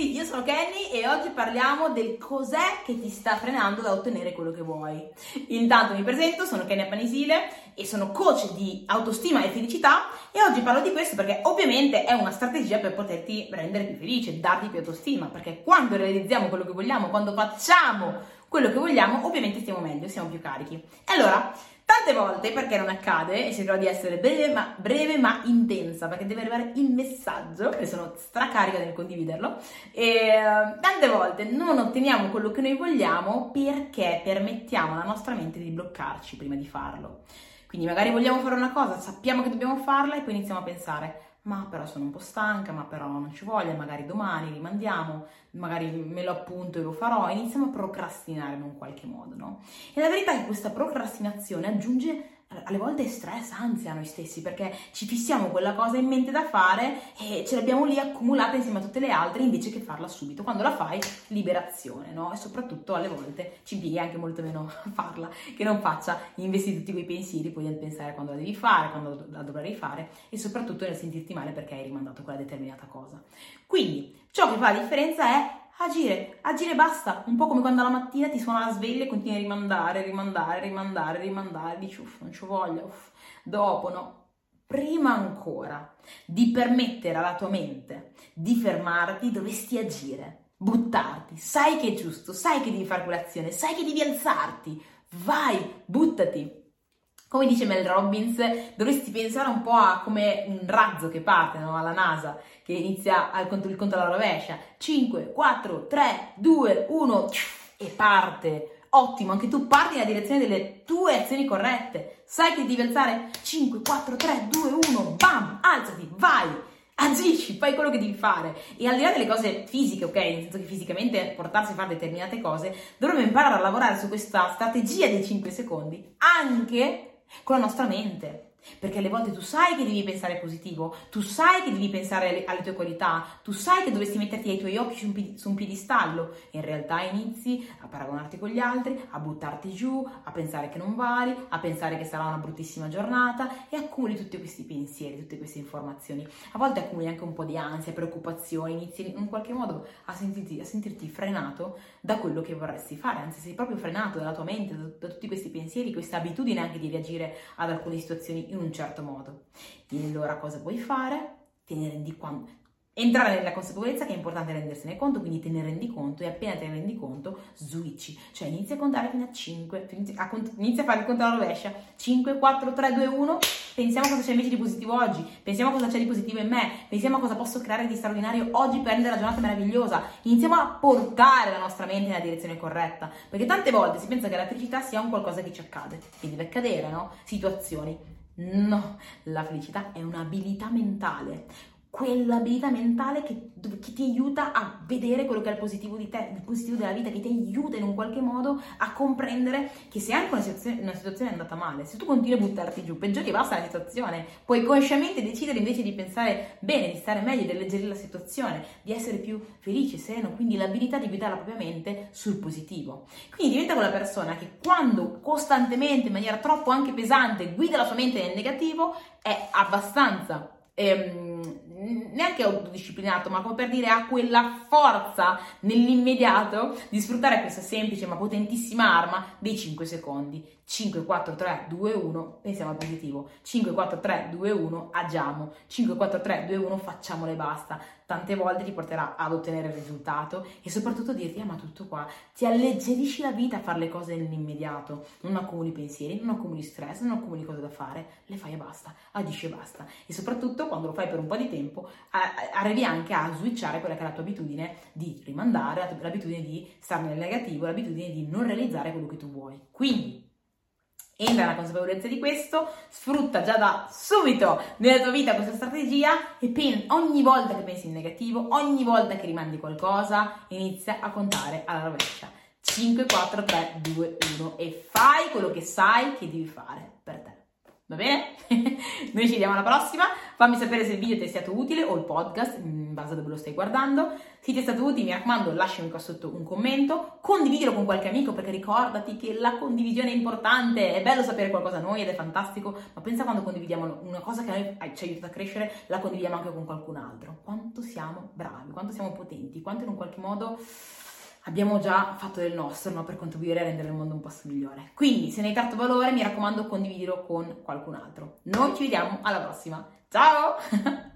io sono Kenny e oggi parliamo del cos'è che ti sta frenando da ottenere quello che vuoi. Intanto mi presento, sono Kenny Appanisile e sono coach di autostima e felicità e oggi parlo di questo perché ovviamente è una strategia per poterti rendere più felice, darti più autostima, perché quando realizziamo quello che vogliamo, quando facciamo quello che vogliamo, ovviamente stiamo meglio, siamo più carichi. E allora, Tante volte, perché non accade, e cercherò di essere breve ma, breve ma intensa, perché deve arrivare il messaggio, e sono stracarica nel condividerlo, e uh, tante volte non otteniamo quello che noi vogliamo perché permettiamo alla nostra mente di bloccarci prima di farlo. Quindi magari vogliamo fare una cosa, sappiamo che dobbiamo farla e poi iniziamo a pensare, ma però sono un po' stanca, ma però non ci voglia, magari domani rimandiamo, magari me lo appunto e lo farò, iniziamo a procrastinare in un qualche modo, no? E la verità è che questa procrastinazione aggiunge alle volte stress, ansia noi stessi, perché ci fissiamo quella cosa in mente da fare e ce l'abbiamo lì accumulata insieme a tutte le altre invece che farla subito. Quando la fai, liberazione, no? E soprattutto alle volte ci impieghi anche molto meno a farla, che non faccia investi tutti quei pensieri poi nel pensare quando la devi fare, quando la dovrai fare e soprattutto nel sentirti male perché hai rimandato quella determinata cosa. Quindi, ciò che fa la differenza è agire, agire basta, un po' come quando la mattina ti suona la sveglia e continui a rimandare, rimandare, rimandare, rimandare, dici uff, non ci voglio, uff, dopo no. Prima ancora di permettere alla tua mente di fermarti, dovresti agire, buttarti, sai che è giusto, sai che devi fare quell'azione, sai che devi alzarti, vai, buttati, come dice Mel Robbins, dovresti pensare un po' a come un razzo che parte no? alla NASA, che inizia al conto, il conto alla rovescia. 5, 4, 3, 2, 1 e parte. Ottimo, anche tu parti nella direzione delle tue azioni corrette. Sai che devi alzare 5, 4, 3, 2, 1, bam, alzati, vai, agisci, fai quello che devi fare. E al di là delle cose fisiche, ok, nel senso che fisicamente portarsi a fare determinate cose, dovremmo imparare a lavorare su questa strategia dei 5 secondi anche con la nostra mente. Perché alle volte tu sai che devi pensare positivo, tu sai che devi pensare alle, tue qualità, tu sai che dovresti metterti ai tuoi occhi su un, piedistallo in realtà inizi a paragonarti con gli altri, a buttarti giù, a pensare che non vali, a pensare che sarà una bruttissima giornata e accumuli tutti questi pensieri, tutte queste informazioni. A volte accumuli anche un po' di ansia, preoccupazioni, inizi in qualche modo a sentirti, a sentirti frenato da quello che vorresti fare, anzi sei proprio frenato dalla tua mente, da, da tutti questi pensieri, questa abitudine anche di reagire ad alcune situazioni in un certo modo. E allora cosa puoi fare? Te ne rendi. Entrare nella consapevolezza che è importante rendersene conto, quindi te ne rendi conto e appena te ne rendi conto switchi, cioè inizi a contare fino a 5, inizia a, cont- inizia a fare il conto alla rovescia, 5, 4, 3, 2, 1, pensiamo cosa c'è invece di positivo oggi, pensiamo cosa c'è di positivo in me, pensiamo cosa posso creare di straordinario oggi per rendere la giornata meravigliosa, iniziamo a portare la nostra mente nella direzione corretta, perché tante volte si pensa che la felicità sia un qualcosa che ci accade, che deve accadere, no? Situazioni, No, la felicità è un'abilità mentale, quell'abilità mentale che, che, ti aiuta a vedere quello che è il positivo di te, il positivo della vita, che ti aiuta in un qualche modo a comprendere che se anche una situazione, una situazione è andata male, se tu continui a buttarti giù, peggiori basta la situazione, puoi consciamente decidere invece di pensare bene, di stare meglio, di alleggerire la situazione, di essere più felice, sereno, quindi l'abilità di guidare la propria mente sul positivo. Quindi diventa quella persona che quando costantemente, in maniera troppo anche pesante, guida la sua mente nel negativo, è abbastanza ehm, neanche autodisciplinato, ma come per dire ha quella forza nell'immediato di sfruttare questa semplice ma potentissima arma dei 5 secondi. 5, 4, 3, 2, 1, pensiamo al positivo. 5, 4, 3, 2, 1, agiamo. 5, 4, 3, 2, 1, facciamole basta. Tante volte ti porterà ad ottenere il risultato e soprattutto dirti, ah ma tutto qua, ti alleggerisci la vita a fare le cose nell'immediato. Non accumuli pensieri, non accumuli stress, non accumuli cose da fare, le fai e basta, agisci e basta. E soprattutto quando lo fai per un po' di tempo, arrivi anche a switchare quella che è la tua abitudine di rimandare, l'abitudine di stare nel negativo, l'abitudine di non realizzare quello che tu vuoi. Quindi, entra nella consapevolezza di questo, sfrutta già da subito nella tua vita questa strategia e pen- ogni volta che pensi in negativo, ogni volta che rimandi qualcosa, inizia a contare alla rovescia. 5, 4, 3, 2, 1 e fai quello che sai che devi fare per te. Va bene? Noi ci vediamo alla prossima. Fammi sapere se il video ti è stato utile o il podcast, in base a dove lo stai guardando. Se ti è stato utile, mi raccomando, lasciami qua sotto un commento, condividilo con qualche amico perché ricordati che la condivisione è importante. È bello sapere qualcosa a noi ed è fantastico, ma pensa quando condividiamo una cosa che a noi ci aiuta a crescere, la condividiamo anche con qualcun altro. Quanto siamo bravi, quanto siamo potenti, quanto in un qualche modo abbiamo già fatto del nostro no? per contribuire a rendere il mondo un posto migliore. Quindi, se ne hai tratto valore, mi raccomando, condividilo con qualcun altro. Noi ci vediamo alla prossima. Ciao!